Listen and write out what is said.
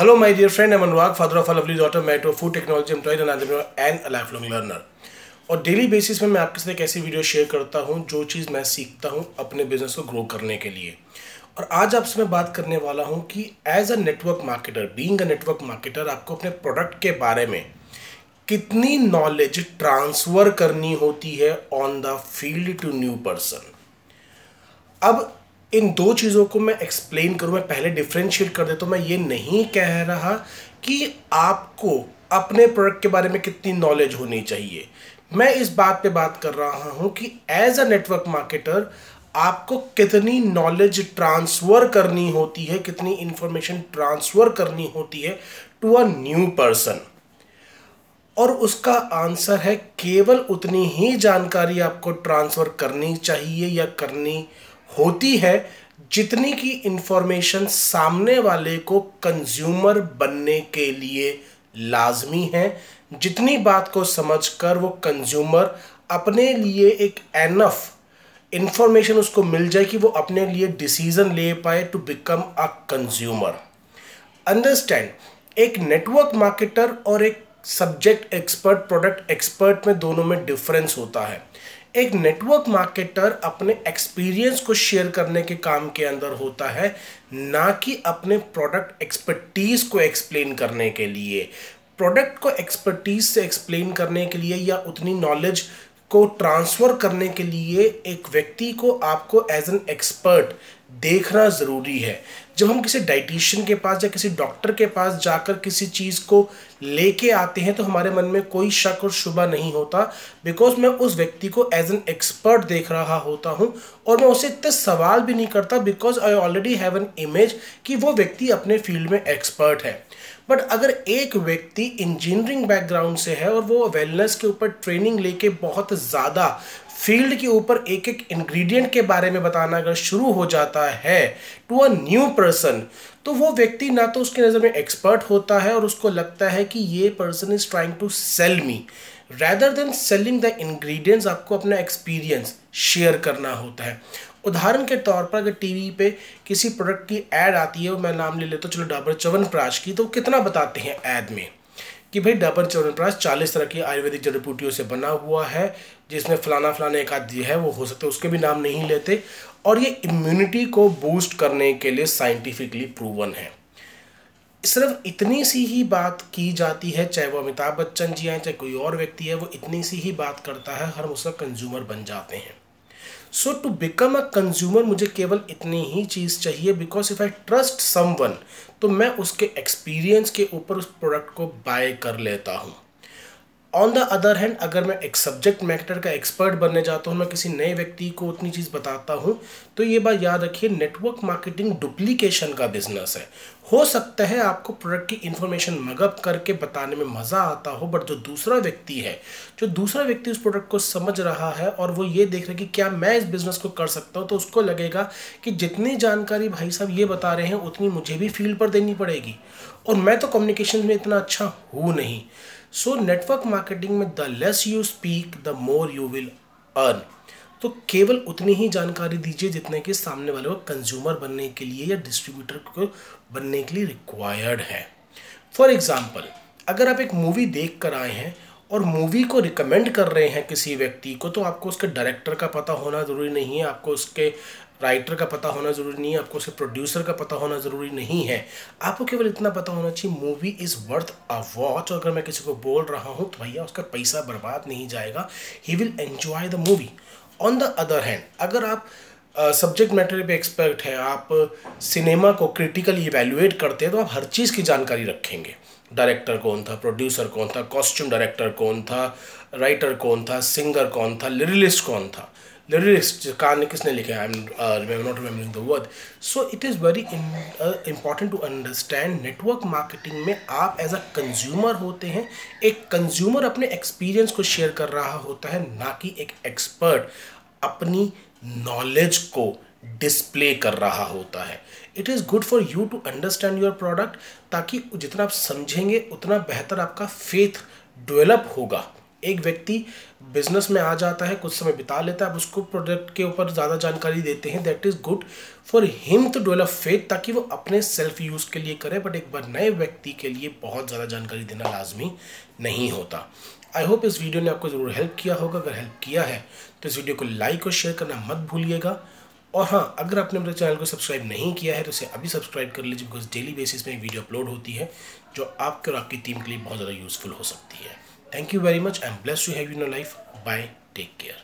Hello, my dear friend. I'm Anurag, father of a lovely daughter, married to a food technology employee, an. और daily basis में मैं आपके साथ एक ऐसी वीडियो शेयर करता हूँ जो चीज़ मैं सीखता हूँ अपने बिज़नेस को ग्रो करने के लिए और आज आपसे मैं बात करने वाला हूँ कि as a network marketer being a network marketer आपको अपने प्रोडक्ट के बारे में कितनी नॉलेज ट्रांसफ़र करनी होती है on the field to new person अब इन दो चीज़ों को मैं एक्सप्लेन करूँ, मैं पहले डिफ्रेंशिएट कर देता हूँ, मैं ये नहीं कह रहा कि आपको अपने प्रोडक्ट के बारे में कितनी नॉलेज होनी चाहिए। मैं इस बात पे बात कर रहा हूँ कि एज अ नेटवर्क मार्केटर आपको कितनी नॉलेज ट्रांसफ़र करनी होती है, कितनी इंफॉर्मेशन ट्रांसफ़र करनी होती है टू अ न्यू पर्सन और उसका आंसर है, केवल उतनी ही जानकारी आपको ट्रांसफ़र करनी चाहिए या करनी होती है जितनी की इंफॉर्मेशन सामने वाले को कंज्यूमर बनने के लिए लाजमी है। जितनी बात को समझकर वो कंज्यूमर अपने लिए एक एनफ इंफॉर्मेशन उसको मिल जाए कि वो अपने लिए डिसीज़न ले पाए to become a consumer understand एक नेटवर्क मार्केटर और एक सब्जेक्ट एक्सपर्ट प्रोडक्ट एक्सपर्ट में दोनों में डिफरेंस होता है। एक नेटवर्क मार्केटर अपने एक्सपीरियंस को शेयर करने के काम के अंदर होता है, ना कि अपने प्रोडक्ट एक्सपर्टीज को एक्सप्लेन करने के लिए। प्रोडक्ट को एक्सपर्टीज से एक्सप्लेन करने के लिए या उतनी नॉलेज को ट्रांसफ़र करने के लिए एक व्यक्ति को आपको एज एन एक्सपर्ट देखना ज़रूरी है। जब हम किसी डाइटिशियन के पास या किसी डॉक्टर के पास जाकर किसी चीज़ को लेके आते हैं तो हमारे मन में कोई शक और शुबा नहीं होता। बिकॉज़ मैं उस व्यक्ति को एज एन एक्सपर्ट देख रहा होता हूँ और मैं उसे इतने सवाल भी नहीं करता because I already have an image कि वो व्यक्ति अपने फ़ील्ड में एक्सपर्ट है। बट अगर एक व्यक्ति इंजीनियरिंग बैकग्राउंड से है और वो वेलनेस के ऊपर ट्रेनिंग लेके बहुत ज़्यादा फ़ील्ड के ऊपर एक एक इंग्रेडिएंट के बारे में बताना अगर शुरू हो जाता है टू अ न्यू पर्सन तो वो व्यक्ति ना तो उसकी नज़र में एक्सपर्ट होता है और उसको लगता है कि ये person is trying to sell me rather than selling the ingredients आपको अपना एक्सपीरियंस शेयर करना होता है। उदाहरण के तौर पर अगर टीवी पे किसी प्रोडक्ट की एड आती है और मैं नाम ले लेता हूँ, चलो डाबर च्यवनप्राश की तो कितना बताते हैं ऐड में? कि भाई डाबर च्यवनप्राश चालीस तरह की आयुर्वेदिक जड़ी बूटियों से बना हुआ है, जिसमें फलाना फलाना एक आदि है, वो हो सकता उसके भी नाम नहीं लेते। और ये इम्यूनिटी को बूस्ट करने के लिए साइंटिफिकली प्रूवन है। सिर्फ़ इतनी सी ही बात की जाती है, चाहे वो अमिताभ बच्चन जी हैं, चाहे कोई और व्यक्ति है, वो इतनी सी ही बात करता है, हर उसका कंज्यूमर बन जाते हैं। So to become a consumer मुझे केवल इतनी ही चीज़ चाहिए because if I trust someone तो मैं उसके एक्सपीरियंस के ऊपर उस प्रोडक्ट को बाय कर लेता हूँ। ऑन द अदर हैंड अगर मैं एक सब्जेक्ट मैटर का एक्सपर्ट बनने जाता हूँ, मैं किसी नए व्यक्ति को उतनी चीज़ बताता हूँ तो ये बात याद रखिए नेटवर्क मार्केटिंग डुप्लीकेशन का बिज़नेस है। हो सकता है आपको प्रोडक्ट की इन्फॉर्मेशन मगअप करके बताने में मज़ा आता हो बट जो दूसरा व्यक्ति है, जो दूसरा व्यक्ति उस प्रोडक्ट को समझ रहा है और वो ये देख रहा है कि क्या मैं इस बिज़नेस को कर सकता हूँ तो उसको लगेगा कि जितनी जानकारी भाई साहब ये बता रहे हैं, उतनी मुझे भी फ़ील्ड पर देनी पड़ेगी। और मैं तो कम्युनिकेशन में इतना अच्छा हूँ नहीं। सो नेटवर्क मार्केटिंग में the less you speak the more you will earn तो केवल उतनी ही जानकारी दीजिए जितने कि सामने वाले को कंज्यूमर बनने के लिए या डिस्ट्रीब्यूटर को बनने के लिए रिक्वायर्ड है। फॉर एग्ज़ाम्पल अगर आप एक मूवी देख कर आए हैं और मूवी को रिकमेंड कर रहे हैं किसी व्यक्ति को तो आपको उसके डायरेक्टर का पता होना ज़रूरी नहीं है, आपको उसके राइटर का पता होना ज़रूरी नहीं है, आपको उसके प्रोड्यूसर का पता होना ज़रूरी नहीं है। आपको केवल इतना पता होना चाहिए movie is worth a watch अगर मैं किसी को बोल रहा हूँ तो भैया उसका पैसा बर्बाद नहीं जाएगा। He will enjoy the movie on the other hand अगर आप सब्जेक्ट मैटर पे एक्सपर्ट हैं, आप सिनेमा को क्रिटिकली इवेल्युएट करते हैं तो आप हर चीज़ की जानकारी रखेंगे। डायरेक्टर कौन था प्रोड्यूसर कौन था कॉस्ट्यूम डायरेक्टर कौन था राइटर कौन था सिंगर कौन था लिरिलिस्ट कौन था। लिरिलिस्ट कहानी किसने लिखा I am not remembering the word so it is very important to understand network marketing में आप एज अ कंज्यूमर होते हैं। एक कंज्यूमर अपने एक्सपीरियंस को शेयर कर रहा होता है, ना कि एक एक्सपर्ट अपनी नॉलेज को डिस्प्ले कर रहा होता है। It is good for you to understand your product ताकि जितना आप समझेंगे, उतना बेहतर आपका फेथ डेवलप होगा। एक व्यक्ति बिज़नेस में आ जाता है, कुछ समय बिता लेता है, अब उसको प्रोडक्ट के ऊपर ज़्यादा जानकारी देते हैं। That is good for him to develop faith ताकि वो अपने सेल्फ यूज़ के लिए करे बट एक बार नए व्यक्ति के लिए बहुत ज़्यादा जानकारी देना लाजमी नहीं होता। आई होप इस वीडियो ने आपको ज़रूर हेल्प किया होगा। अगर हेल्प किया है तो इस वीडियो को लाइक और शेयर करना मत भूलिएगा। और हाँ अगर आपने मेरे चैनल को सब्सक्राइब नहीं किया है तो इसे अभी सब्सक्राइब कर लीजिए बिकॉज़ डेली बेसिस में वीडियो अपलोड होती है, जो आपके और आपकी टीम के लिए बहुत ज़्यादा यूज़फुल हो सकती है। Thank you very much. and bless you have in your life. Bye. Take care.